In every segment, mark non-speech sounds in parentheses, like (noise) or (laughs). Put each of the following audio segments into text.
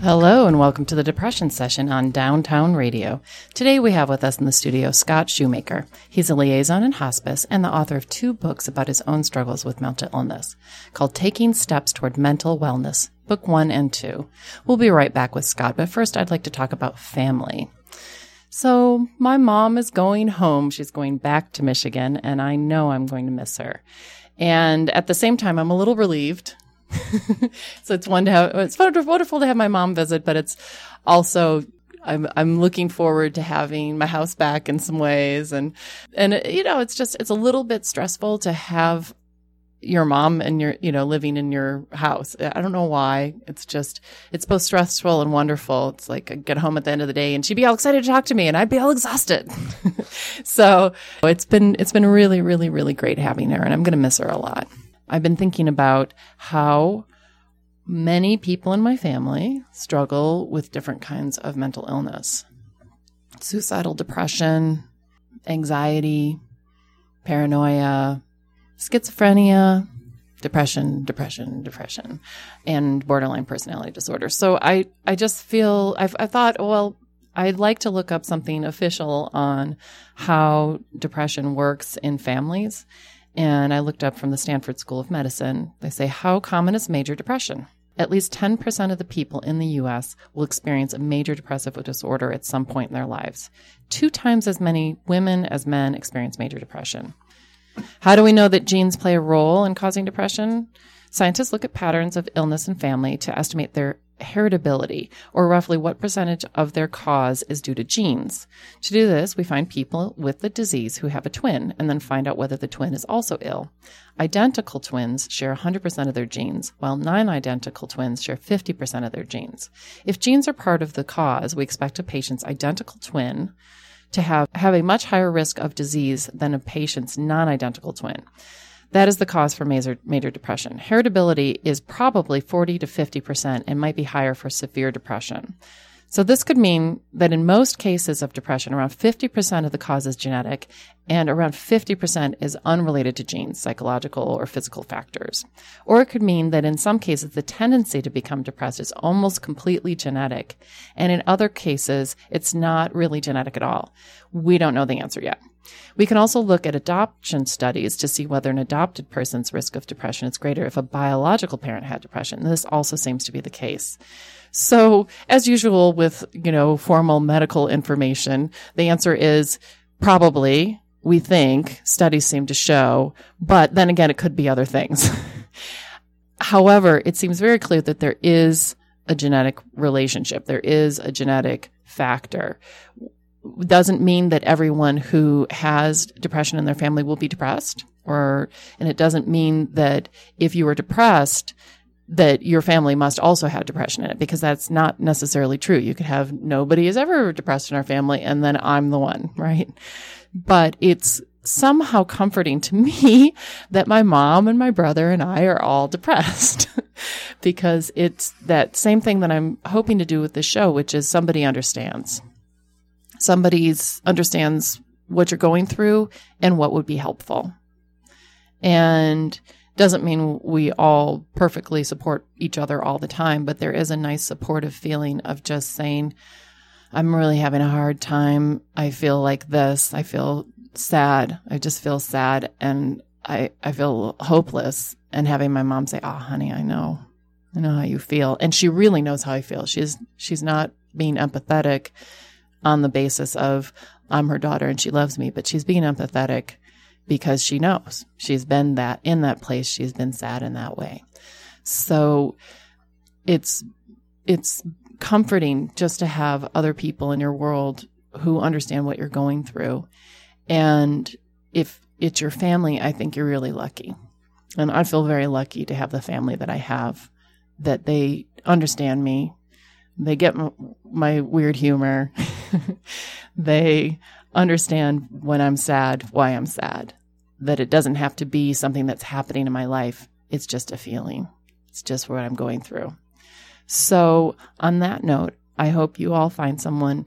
Hello, and welcome to the Depression Session on Downtown Radio. Today we have with us in the studio Scott Shoemaker. He's a liaison in hospice and the author of two books about his own struggles with mental illness called Taking Steps Toward Mental Wellness, Book One and Two. We'll be right back with Scott, but first I'd like to talk about family. So, my mom is going home. She's going back to Michigan, and I know I'm going to miss her. And at the same time, I'm a little relieved so it's one to have, it's wonderful to have my mom visit, but it's also, I'm, I'm looking forward to having my house back in some ways. And, and, you know, it's just, it's a little bit stressful to have your mom and your, you know, living in your house. I don't know why. It's just, it's both stressful and wonderful. It's like I get home at the end of the day and she'd be all excited to talk to me and I'd be all exhausted. (laughs) so it's been, it's been really, really, really great having her and I'm going to miss her a lot. I've been thinking about how many people in my family struggle with different kinds of mental illness suicidal depression, anxiety, paranoia, schizophrenia, depression, depression, depression, and borderline personality disorder. So I, I just feel, I've, I thought, well, I'd like to look up something official on how depression works in families and I looked up from the Stanford School of Medicine. They say, How common is major depression? At least 10% of the people in the US will experience a major depressive disorder at some point in their lives. Two times as many women as men experience major depression. How do we know that genes play a role in causing depression? Scientists look at patterns of illness and family to estimate their heritability, or roughly what percentage of their cause is due to genes. To do this, we find people with the disease who have a twin and then find out whether the twin is also ill. Identical twins share 100% of their genes, while non identical twins share 50% of their genes. If genes are part of the cause, we expect a patient's identical twin to have, have a much higher risk of disease than a patient's non identical twin. That is the cause for major, major depression. Heritability is probably 40 to 50% and might be higher for severe depression. So this could mean that in most cases of depression, around 50% of the cause is genetic and around 50% is unrelated to genes, psychological or physical factors. Or it could mean that in some cases, the tendency to become depressed is almost completely genetic. And in other cases, it's not really genetic at all. We don't know the answer yet. We can also look at adoption studies to see whether an adopted person's risk of depression is greater if a biological parent had depression. This also seems to be the case. So, as usual with, you know, formal medical information, the answer is probably, we think, studies seem to show, but then again, it could be other things. (laughs) However, it seems very clear that there is a genetic relationship. There is a genetic factor doesn't mean that everyone who has depression in their family will be depressed or and it doesn't mean that if you are depressed that your family must also have depression in it because that's not necessarily true. You could have nobody is ever depressed in our family and then I'm the one, (laughs) right? But it's somehow comforting to (laughs) me that my mom and my brother and I are all depressed (laughs) because it's that same thing that I'm hoping to do with the show, which is somebody understands somebody's understands what you're going through and what would be helpful. And doesn't mean we all perfectly support each other all the time, but there is a nice supportive feeling of just saying, I'm really having a hard time. I feel like this. I feel sad. I just feel sad and I, I feel hopeless. And having my mom say, Oh, honey, I know. I know how you feel. And she really knows how I feel. She's, she's not being empathetic on the basis of I'm her daughter and she loves me, but she's being empathetic because she knows she's been that in that place. She's been sad in that way. So it's, it's comforting just to have other people in your world who understand what you're going through. And if it's your family, I think you're really lucky. And I feel very lucky to have the family that I have, that they understand me. They get my, my weird humor. (laughs) they understand when I'm sad, why I'm sad, that it doesn't have to be something that's happening in my life. It's just a feeling. It's just what I'm going through. So, on that note, I hope you all find someone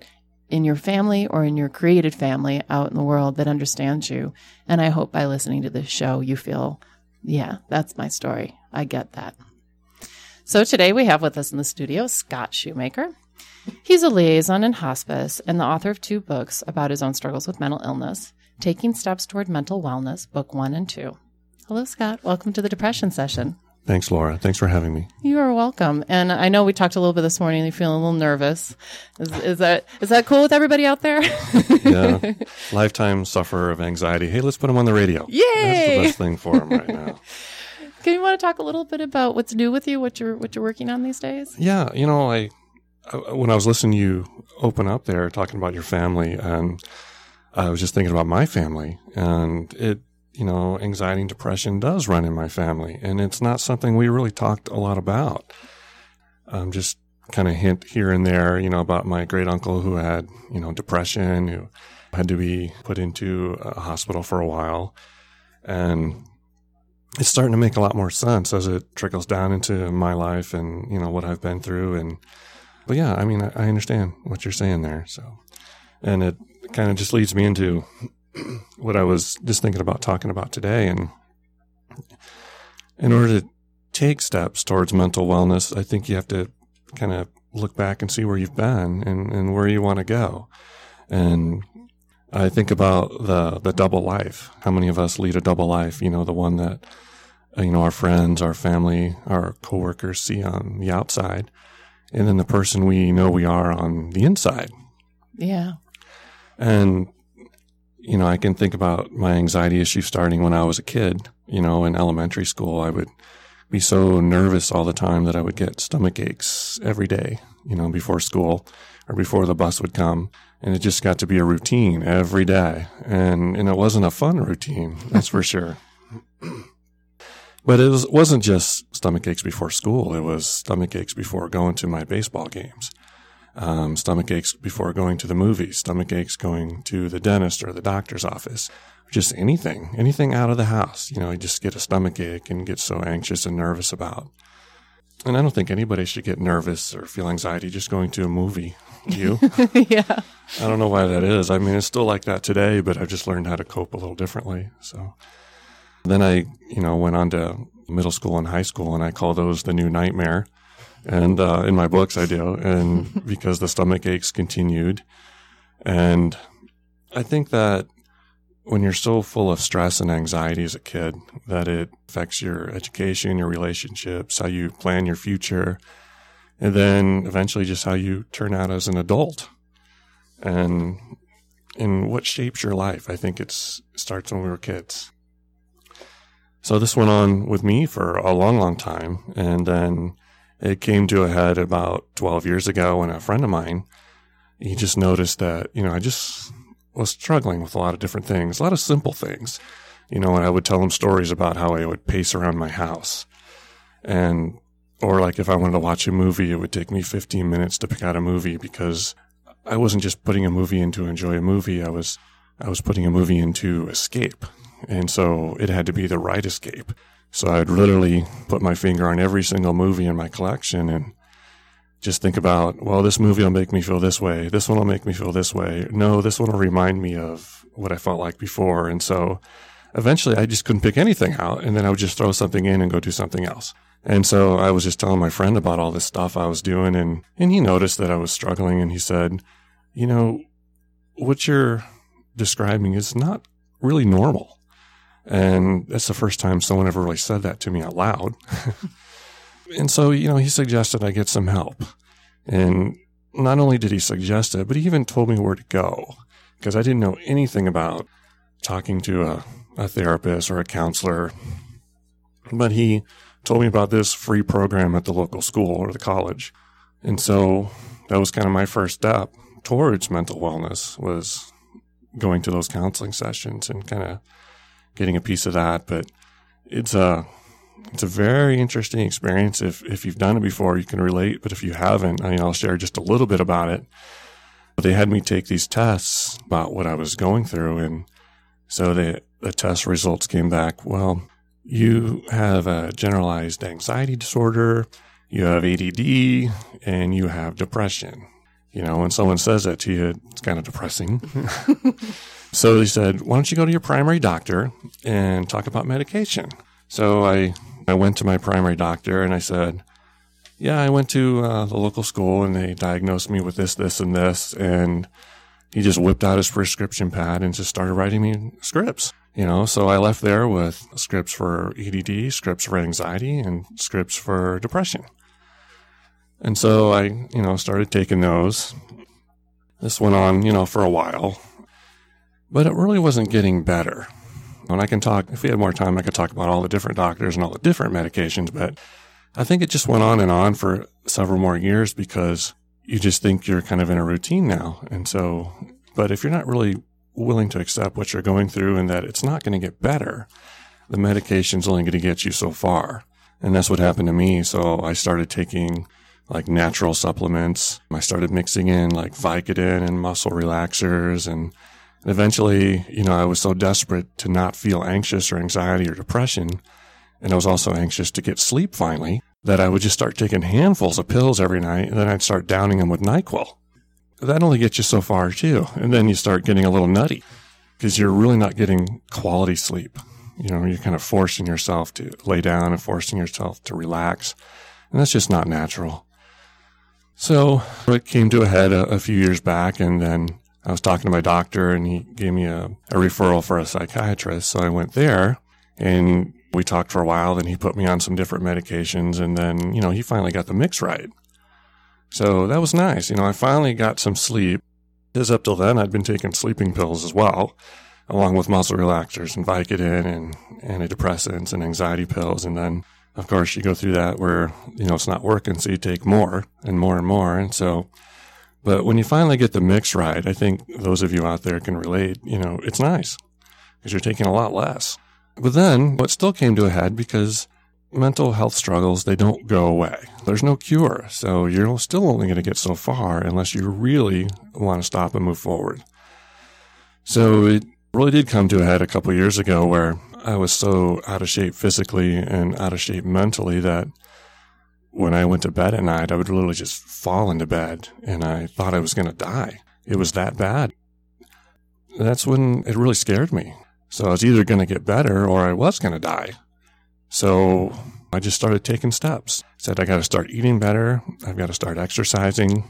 in your family or in your created family out in the world that understands you. And I hope by listening to this show, you feel, yeah, that's my story. I get that. So today we have with us in the studio Scott Shoemaker. He's a liaison in hospice and the author of two books about his own struggles with mental illness Taking Steps Toward Mental Wellness, Book One and Two. Hello, Scott. Welcome to the Depression Session. Thanks, Laura. Thanks for having me. You are welcome. And I know we talked a little bit this morning. You're feeling a little nervous. Is, is that is that cool with everybody out there? yeah. (laughs) Lifetime sufferer of anxiety. Hey, let's put him on the radio. Yay! That's the best thing for him right now. (laughs) Can you want to talk a little bit about what's new with you? What you're what you're working on these days? Yeah, you know, I, I when I was listening to you open up there talking about your family, and I was just thinking about my family, and it you know, anxiety and depression does run in my family, and it's not something we really talked a lot about. Um, just kind of hint here and there, you know, about my great uncle who had, you know, depression, who had to be put into a hospital for a while. And it's starting to make a lot more sense as it trickles down into my life and, you know, what I've been through. And, but yeah, I mean, I, I understand what you're saying there. So, and it kind of just leads me into (clears throat) what I was just thinking about talking about today. And in order to take steps towards mental wellness, I think you have to kind of look back and see where you've been and, and where you want to go. And I think about the, the double life. How many of us lead a double life? You know, the one that, uh, you know, our friends, our family, our coworkers see on the outside, and then the person we know we are on the inside. Yeah. And you know, I can think about my anxiety issue starting when I was a kid, you know, in elementary school. I would be so nervous all the time that I would get stomach aches every day, you know, before school or before the bus would come. And it just got to be a routine every day. And, and it wasn't a fun routine, that's for sure. (clears throat) But it was, wasn't just stomach aches before school. It was stomach aches before going to my baseball games um, stomach aches before going to the movies, stomach aches going to the dentist or the doctor's office, just anything, anything out of the house. You know, you just get a stomach ache and get so anxious and nervous about. And I don't think anybody should get nervous or feel anxiety just going to a movie. You? (laughs) yeah. I don't know why that is. I mean, it's still like that today, but I've just learned how to cope a little differently. So then I, you know, went on to middle school and high school, and I call those the new nightmare and uh, in my books I do, and (laughs) because the stomach aches continued, and I think that when you're so full of stress and anxiety as a kid, that it affects your education, your relationships, how you plan your future, and then eventually just how you turn out as an adult, and in what shapes your life. I think it starts when we were kids. So this went on with me for a long, long time, and then it came to a head about 12 years ago when a friend of mine, he just noticed that, you know, I just was struggling with a lot of different things, a lot of simple things. You know, and I would tell him stories about how I would pace around my house. And, or like if I wanted to watch a movie, it would take me 15 minutes to pick out a movie because I wasn't just putting a movie in to enjoy a movie. I was, I was putting a movie in to escape. And so it had to be the right escape. So I'd literally put my finger on every single movie in my collection and just think about, well, this movie will make me feel this way. This one will make me feel this way. No, this one will remind me of what I felt like before. And so eventually I just couldn't pick anything out. And then I would just throw something in and go do something else. And so I was just telling my friend about all this stuff I was doing. And, and he noticed that I was struggling and he said, you know, what you're describing is not really normal. And that's the first time someone ever really said that to me out loud. (laughs) and so, you know, he suggested I get some help. And not only did he suggest it, but he even told me where to go because I didn't know anything about talking to a, a therapist or a counselor. But he told me about this free program at the local school or the college. And so that was kind of my first step towards mental wellness was going to those counseling sessions and kind of getting a piece of that. But it's a it's a very interesting experience. If if you've done it before, you can relate. But if you haven't, I mean, I'll share just a little bit about it. they had me take these tests about what I was going through. And so the, the test results came back. Well, you have a generalized anxiety disorder, you have ADD, and you have depression. You know, when someone says that to you, it's kind of depressing. (laughs) so they said, why don't you go to your primary doctor and talk about medication? So I, I went to my primary doctor and I said, yeah, I went to uh, the local school and they diagnosed me with this, this, and this. And he just whipped out his prescription pad and just started writing me scripts. You know, so I left there with scripts for ADD, scripts for anxiety, and scripts for depression. And so I, you know, started taking those. This went on, you know, for a while, but it really wasn't getting better. And I can talk, if we had more time, I could talk about all the different doctors and all the different medications, but I think it just went on and on for several more years because you just think you're kind of in a routine now. And so, but if you're not really willing to accept what you're going through and that it's not going to get better, the medication's only going to get you so far. And that's what happened to me. So I started taking like natural supplements. I started mixing in like Vicodin and muscle relaxers and eventually, you know, I was so desperate to not feel anxious or anxiety or depression. And I was also anxious to get sleep finally that I would just start taking handfuls of pills every night and then I'd start downing them with NyQuil. That only gets you so far too. And then you start getting a little nutty because you're really not getting quality sleep. You know, you're kind of forcing yourself to lay down and forcing yourself to relax. And that's just not natural. So it came to a head a, a, few years back, and then I was talking to my doctor, and he gave me a, a referral for a psychiatrist. So I went there, and we talked for a while. Then he put me on some different medications, and then you know he finally got the mix right. So that was nice. You know, I finally got some sleep. Because up till then, I'd been taking sleeping pills as well, along with muscle relaxers and Vicodin and antidepressants and anxiety pills, and then of course, you go through that where, you know, it's not working. So you take more and more and more. And so, but when you finally get the mix right, I think those of you out there can relate, you know, it's nice because you're taking a lot less. But then what still came to a head because mental health struggles, they don't go away. There's no cure. So you're still only going to get so far unless you really want to stop and move forward. So it really did come to a head a couple years ago where I was so out of shape physically and out of shape mentally that when I went to bed at night, I would literally just fall into bed and I thought I was going to die. It was that bad. That's when it really scared me. So I was either going to get better or I was going to die. So I just started taking steps. Said I got to start eating better. I've got to start exercising.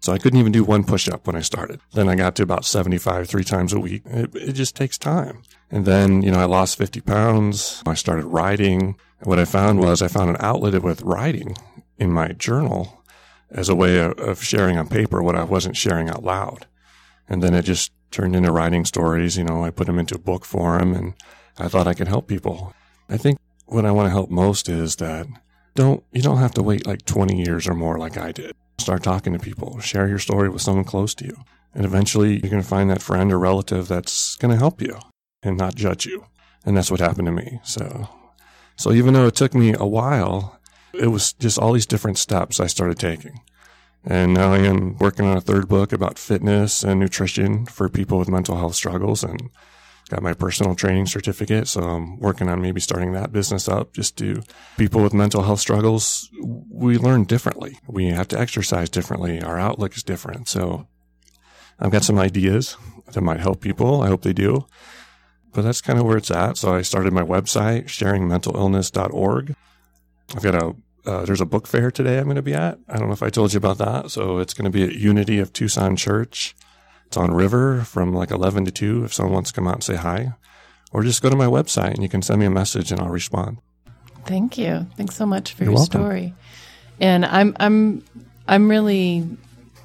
So I couldn't even do one push up when I started. Then I got to about 75 three times a week. It, it just takes time. And then, you know, I lost 50 pounds. I started writing. What I found was I found an outlet with writing in my journal as a way of, of sharing on paper what I wasn't sharing out loud. And then it just turned into writing stories. You know, I put them into a book form and I thought I could help people. I think what I want to help most is that don't, you don't have to wait like 20 years or more like I did. Start talking to people, share your story with someone close to you. And eventually you're going to find that friend or relative that's going to help you and not judge you. And that's what happened to me. So, so even though it took me a while, it was just all these different steps I started taking. And now I am working on a third book about fitness and nutrition for people with mental health struggles and got my personal training certificate. So I'm working on maybe starting that business up just to people with mental health struggles. We learn differently. We have to exercise differently. Our outlook is different. So I've got some ideas that might help people. I hope they do. But that's kind of where it's at. So I started my website, sharingmentalillness.org. I've got a uh, there's a book fair today I'm going to be at. I don't know if I told you about that. So it's going to be at Unity of Tucson Church. It's on River from like 11 to 2 if someone wants to come out and say hi. Or just go to my website and you can send me a message and I'll respond. Thank you. Thanks so much for You're your welcome. story. And I'm I'm I'm really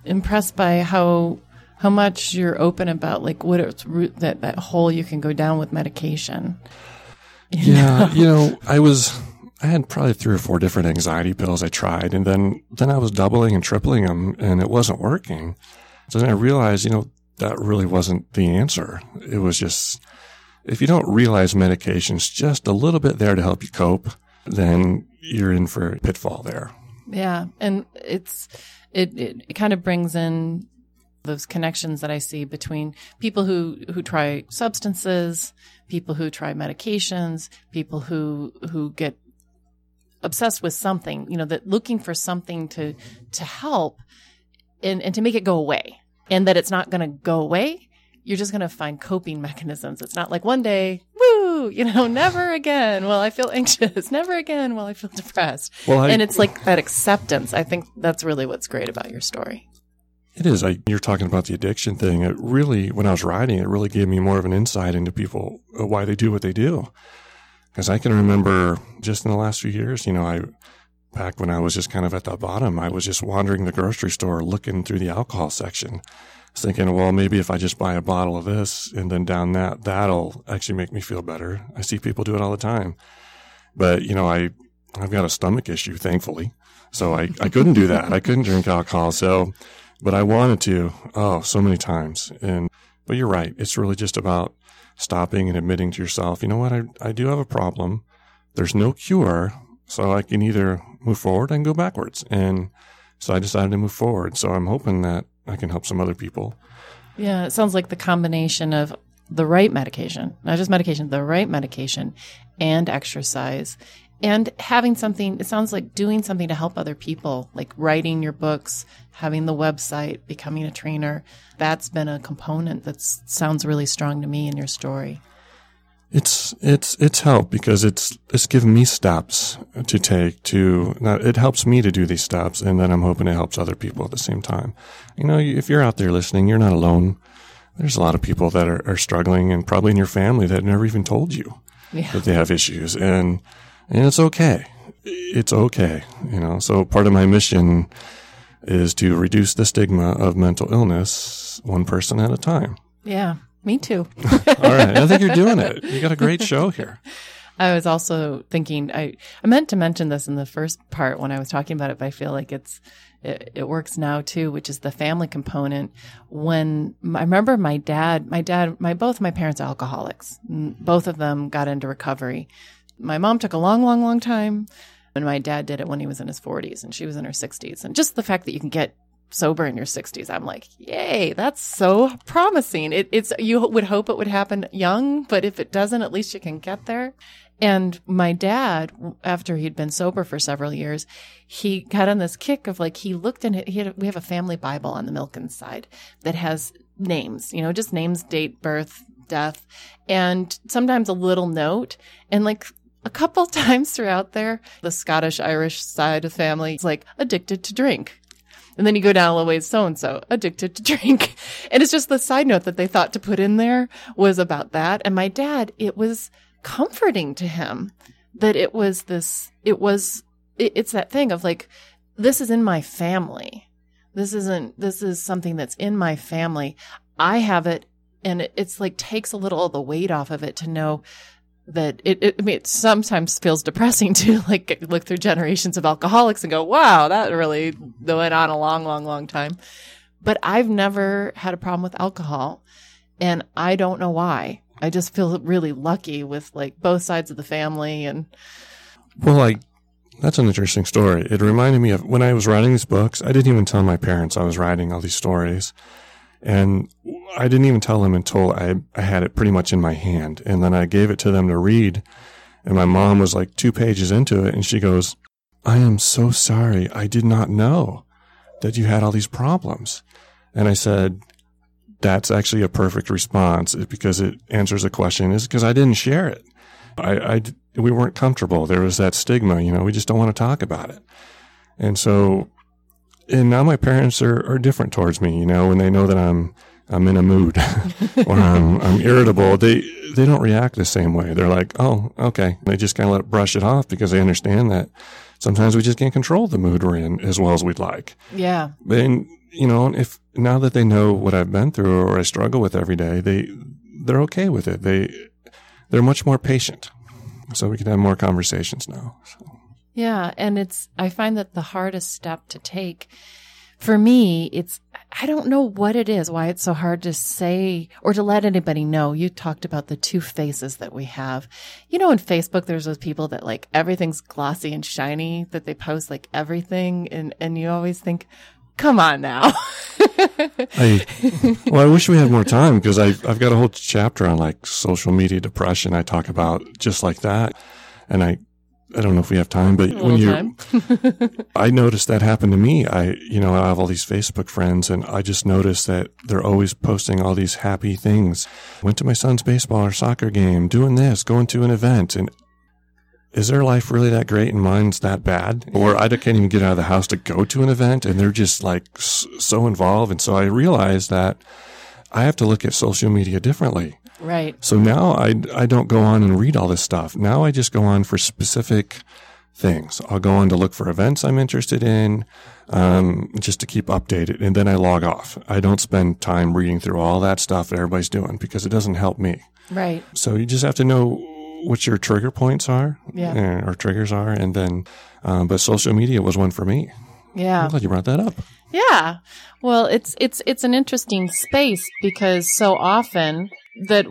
impressed by how how much you're open about like what it's that that hole you can go down with medication. (laughs) You yeah, know? you know, I was I had probably three or four different anxiety pills I tried, and then then I was doubling and tripling them, and it wasn't working. So then I realized, you know, that really wasn't the answer. It was just if you don't realize medication's just a little bit there to help you cope, then you're in for a pitfall there. Yeah, and it's it it, it kind of brings in those connections that I see between people who, who try substances, people who try medications, people who, who get obsessed with something, you know, that looking for something to, to help and, and to make it go away and that it's not going to go away. You're just going to find coping (laughs) mechanisms. It's not like one day, woo, you know, (laughs) never again. Well, I feel anxious. (laughs) Never again. Well, I feel depressed. Well, I, and it's like that acceptance. I think that's really what's great about your story. It is. I, you're talking about the addiction thing. It really, when I was writing, it really gave me more of an insight into people, uh, why they do what they do. Because I can remember just in the last few years, you know, I, back when I was just kind of at the bottom, I was just wandering the grocery store looking through the alcohol section, thinking, well, maybe if I just buy a bottle of this and then down that, that'll actually make me feel better. I see people do it all the time. But, you know, I, I've got a stomach issue, thankfully. So I, I couldn't do that. I couldn't drink alcohol. So but I wanted to, oh, so many times. And, but you're right. It's really just about stopping and admitting to yourself, you know what? I, I do have a problem. There's no cure. So I can either move forward and go backwards. And so I decided to move forward. So I'm hoping that I can help some other people. Yeah. It sounds like the combination of the right medication, not just medication, the right medication and exercise and having something it sounds like doing something to help other people like writing your books having the website becoming a trainer that's been a component that sounds really strong to me in your story. It's it's it's helped because it's it's given me steps to take to it helps me to do these steps and then i'm hoping it helps other people at the same time. You know if you're out there listening you're not alone. There's a lot of people that are, are struggling and probably in your family that never even told you yeah. that they have issues. And and it's okay. It's okay. You know, so part of my mission is to reduce the stigma of mental illness one person at a time. Yeah, me too. (laughs) All right. I think you're doing it. You got a great show here. I was also thinking, I, I meant to mention this in the first part when I was talking about it, but I feel like it's, it, it works now too, which is the family component. When I remember my dad, my dad, my, both my parents are alcoholics. Both of them got into recovery. My mom took a long, long, long time. And my dad did it when he was in his 40s and she was in her 60s. And just the fact that you can get sober in your 60s, I'm like, yay, that's so promising. It, it's, you would hope it would happen young, but if it doesn't, at least you can get there. And my dad, after he'd been sober for several years, he got on this kick of like, he looked in it. He had, we have a family Bible on the Milkins side that has names, you know, just names, date, birth, death, and sometimes a little note. And like a couple (laughs) times throughout there, the Scottish Irish side of the family is like addicted to drink. And then you go down a little ways, so and so, addicted to (laughs) drink. And it's just the side note that they thought to put in there was about that. And my dad, it was comforting to him that it was this, it was, it, it's that thing of like, this is in my family. This isn't, this is something that's in my family. I have it. And it, it's like takes a little of the weight off of it to know that it, it, I mean, it sometimes feels depressing (laughs) to like look through generations of alcoholics and go, wow, that really went on a long, long, long time. But I've never had a problem with alcohol and I don't know why. I just feel really lucky with like both sides of the family and. Well, like, that's an interesting story. It reminded me of when I was writing these books, I didn't even tell my parents I was writing all these stories. And I didn't even tell them until I, I had it pretty much in my hand. And then I gave it to them to read. And my mom was like two pages into it and she goes, I am so sorry. I did not know that you had all these problems. And I said, that's actually a perfect response because it answers the question is because I didn't share it. I, I, we weren't comfortable. There was that stigma, you know, we just don't want to talk about it. And so and now my parents are, are different towards me, you know, when they know that I'm, I'm in a mood (laughs) or I'm, I'm irritable, they, they don't react the same way. They're like, oh, okay. They just kind of let it brush it off because they understand that sometimes we just can't control the mood we're in as well as we'd like. Yeah. And, you know, if now that they know what I've been through or I struggle with every day, they, they're okay with it. They, they're much more patient. So we can have more conversations now. So. Yeah. And it's, I find that the hardest step to take for me, it's, I don't know what it is, why it's so hard to say or to let anybody know. You talked about the two faces that we have. You know, in Facebook, there's those people that like everything's glossy and shiny, that they post like everything. And, and you always think, come on now. (laughs) I, well, I wish we had more time because I, I've got a whole chapter on like social media depression. I talk about just like that. And I, I don't know if we have time, but when you, (laughs) I noticed that happened to me. I, you know, I have all these Facebook friends and I just noticed that they're always posting all these happy things. Went to my son's baseball or soccer game, doing this, going to an event. And is their life really that great and mine's that bad? Or I can't even get out of the house to go to an event and they're just like so involved. And so I realized that I have to look at social media differently. Right. So now I, I don't go on and read all this stuff. Now I just go on for specific things. I'll go on to look for events I'm interested in, um, just to keep updated. And then I log off. I don't spend time reading through all that stuff that everybody's doing because it doesn't help me. Right. So you just have to know what your trigger points are yeah. Eh, or triggers are. And then, um, but social media was one for me. Yeah. I'm glad you brought that up. Yeah. Well, it's, it's, it's an interesting space because so often that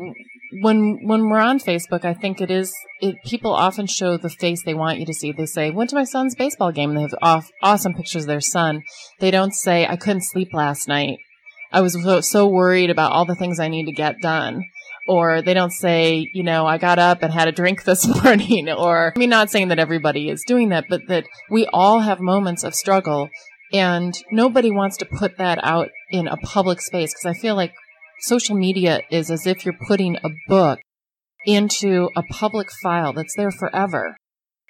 when, when we're on Facebook, I think it is, it, people often show the face they want you to see. They say, went to my son's baseball game and they have off, awesome pictures of their son. They don't say, I couldn't sleep last night. I was so, so worried about all the things I need to get done or they don't say, you know, I got up and had a drink (laughs) this morning, or I mean, not saying that everybody is doing that, but that we all have moments of struggle and nobody wants to put that out in a public space because I feel like social media is as if you're putting a book into a public file that's there forever.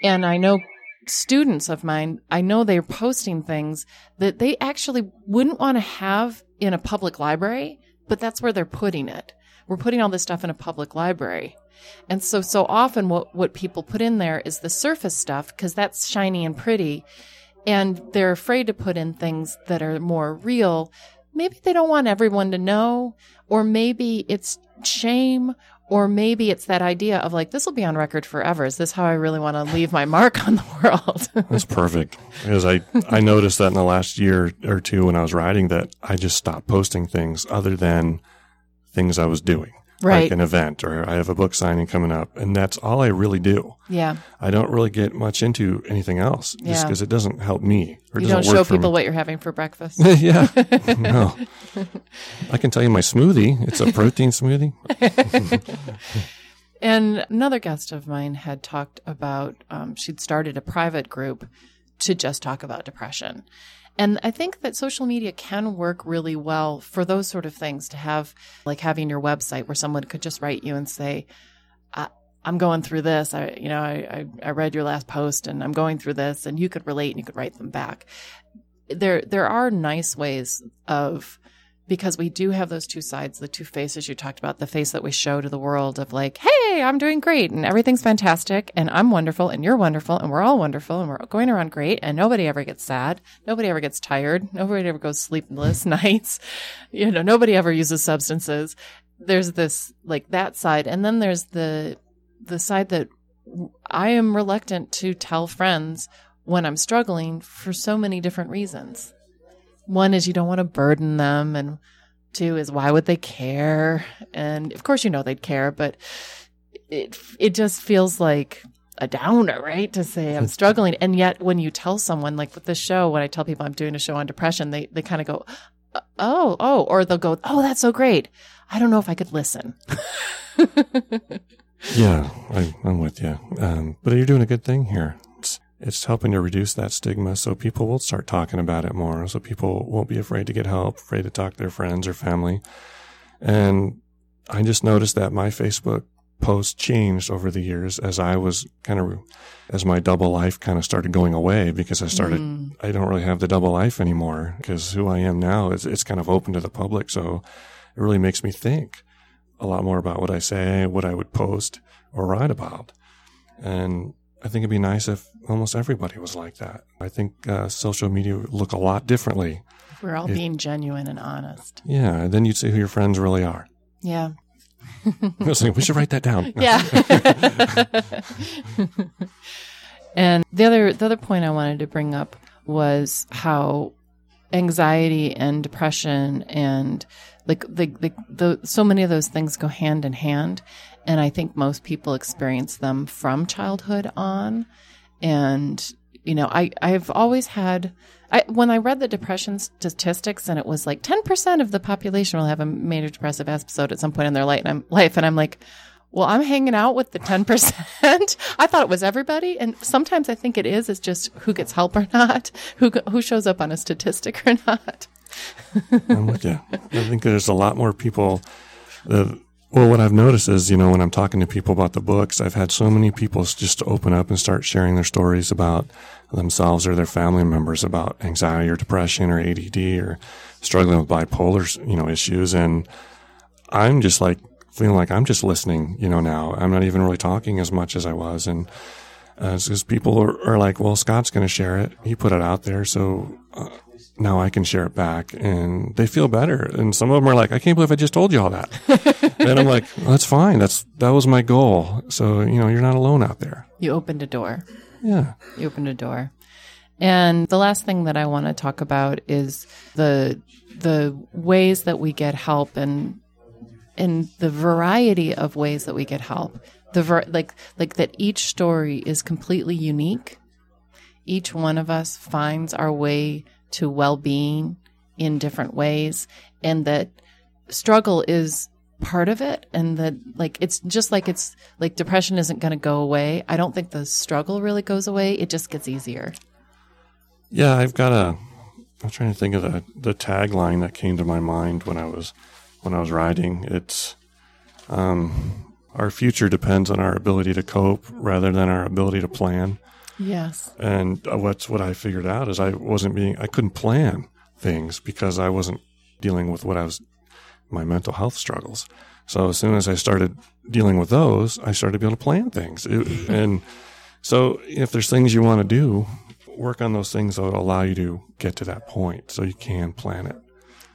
And I know students of mine, I know they're posting things that they actually wouldn't want to have in a public library, but that's where they're putting it we're putting all this stuff in a public library. And so, so often what, what people put in there is the surface stuff because that's shiny and pretty. And they're afraid to put in things that are more real. Maybe they don't want everyone to know, or maybe it's shame, or maybe it's that idea of like, this will be on record forever. Is this how I really want to leave my mark on the world? (laughs) That's perfect. Because I, I noticed that in the last year or two when I was writing that I just stopped posting things other than things I was doing. Right. Like an event or I have a book signing coming up. And that's all I really do. Yeah. I don't really get much into anything else just because Yeah. it doesn't help me. Or You don't show people me. what you're having for breakfast. (laughs) yeah. (laughs) No. I can tell you my smoothie. It's a protein smoothie. (laughs) And another guest of mine had talked about, um, she'd started a private group to just talk about depression. And I think that social media can work really well for those sort of things to have, like having your website where someone could just write you and say, I, I'm going through this. I, you know, I, I, I read your last post and I'm going through this and you could relate and you could write them back. There, there are nice ways of, because we do have those two sides, the two faces you talked about, the face that we show to the world of like, hey, I'm doing great and everything's fantastic and I'm wonderful and you're wonderful and we're all wonderful and we're going around great and nobody ever gets sad. Nobody ever gets tired. Nobody ever goes sleepless (laughs) nights. You know, nobody ever uses substances. There's this like that side. And then there's the, the side that I am reluctant to tell friends when I'm struggling for so many different reasons. One is you don't want to burden them, and two is why would they care? And of course, you know they'd care, but it it just feels like a downer, right? To say I'm (laughs) struggling, and yet when you tell someone, like with the show, when I tell people I'm doing a show on depression, they they kind of go, "Oh, oh," or they'll go, "Oh, that's so great." I don't know if I could listen. (laughs) Yeah, I, I'm with you. Um, but you're doing a good thing here. It's, helping to reduce that stigma so people will start talking about it more. So people won't be afraid to get help, afraid to talk to their friends or family. And I just noticed that my Facebook posts changed over the years as I was kind of, as my double life kind of started going away because I started, mm. I don't really have the double life anymore because who I am now is, it's kind of open to the public. So it really makes me think a lot more about what I say, what I would post or write about. And I think it'd be nice if almost everybody was like that. I think uh, social media would look a lot differently. We're all being genuine and honest. Yeah, then you'd see who your friends really are. Yeah. (laughs) I was like, we should write that down. (laughs) Yeah. (laughs) and the other the other point I wanted to bring up was how anxiety and depression and like the, the, the so many of those things go hand in hand and I think most people experience them from childhood on and you know, I, I've always had, I, when I read the depression statistics and it was like 10% of the population will have a major depressive episode at some point in their life. And I'm, um, life, and I'm like, well, I'm hanging out with the 10%. (laughs) I thought it was everybody. And sometimes I think it is. It's just who gets help or not, who, who shows up on a statistic or not. (laughs) I'm with you. I think there's a lot more people that, well, what I've noticed is, you know, when I'm talking to people about the books, I've had so many people just open up and start sharing their stories about themselves or their family members about anxiety or depression or ADD or struggling with bipolar, you know, issues. And I'm just like, feeling like I'm just listening, you know, now. I'm not even really talking as much as I was. And because uh, people are, are, like, well, Scott's going to share it. He put it out there. So uh, now I can share it back. And they feel better. And some of them are like, I can't believe I just told you all that. (laughs) and I'm like, well, that's fine. That's, that was my goal. So, you know, you're not alone out there. You opened a door. Yeah. You opened a door. And the last thing that I want to talk about is the the ways that we get help and and the variety of ways that we get help. The ver- like like that each story is completely unique. Each one of us finds our way to well-being in different ways and that struggle is part of it and that like it's just like it's like depression isn't going to go away. I don't think the struggle really goes away. It just gets easier. Yeah, I've got a I'm trying to think of the the tagline that came to my mind when I was when I was writing. It's um, our future depends on our ability to cope rather than our ability to plan. Yes. And uh, what's what I figured out is I wasn't being I couldn't plan things because I wasn't dealing with what I was my mental health struggles. So as soon as I started dealing with those, I started to be able to plan things. It, and so if there's things you want to do, work on those things that will allow you to get to that point so you can plan it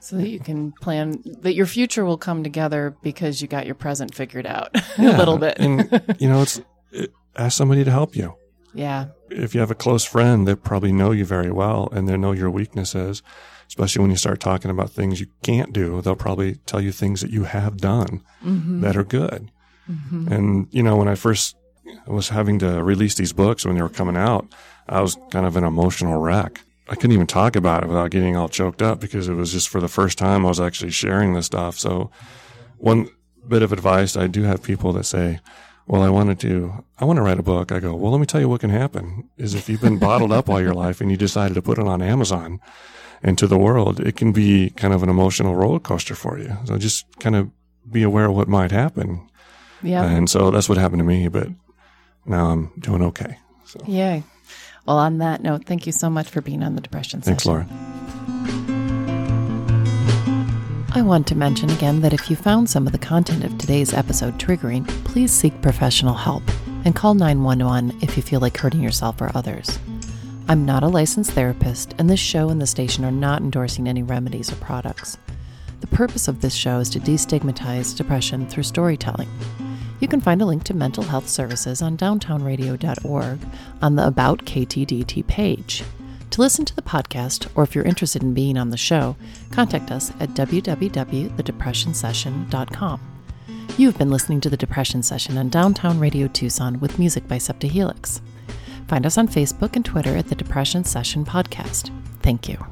so that you can plan that your future will come together because you got your present figured out (laughs) yeah, a little bit. and you know, it's it, ask somebody to help you. Yeah. If you have a close friend, they probably know you very well and they know your weaknesses. Especially when you start talking about things you can't do, they'll probably tell you things that you have done mm-hmm. that are good. Mm-hmm. And you know, when I first was having to release these books when they were coming out, I was kind of an emotional wreck. I couldn't even talk about it without getting all choked up because it was just for the first time I was actually sharing this stuff. So one bit of advice I do have people that say, well, I wanted to, I want to write a book. I go, well, let me tell you what can happen is if you've been bottled up all your life and you decided to put it on Amazon and to the world, it can be kind of an emotional roller coaster for you. So just kind of be aware of what might happen. Yeah. And so that's what happened to me, but now I'm doing okay. So. Yay. Well, on that note, thank you so much for being on the Depression Thanks, session. Laura. I want to mention again that if you found some of the content of today's episode triggering, please seek professional help and call 911 if you feel like hurting yourself or others. I'm not a licensed therapist, and this show and the station are not endorsing any remedies or products. The purpose of this show is to destigmatize depression through storytelling. You can find a link to mental health services on downtownradio.org on the About KTDT page. To listen to the podcast, or if you're interested in being on the show, contact us at www.thedepressionsession.com. You've been listening to The Depression Session on Downtown Radio Tucson with music by Septa Helix. Find us on Facebook and Twitter at The Depression Session Podcast. Thank you.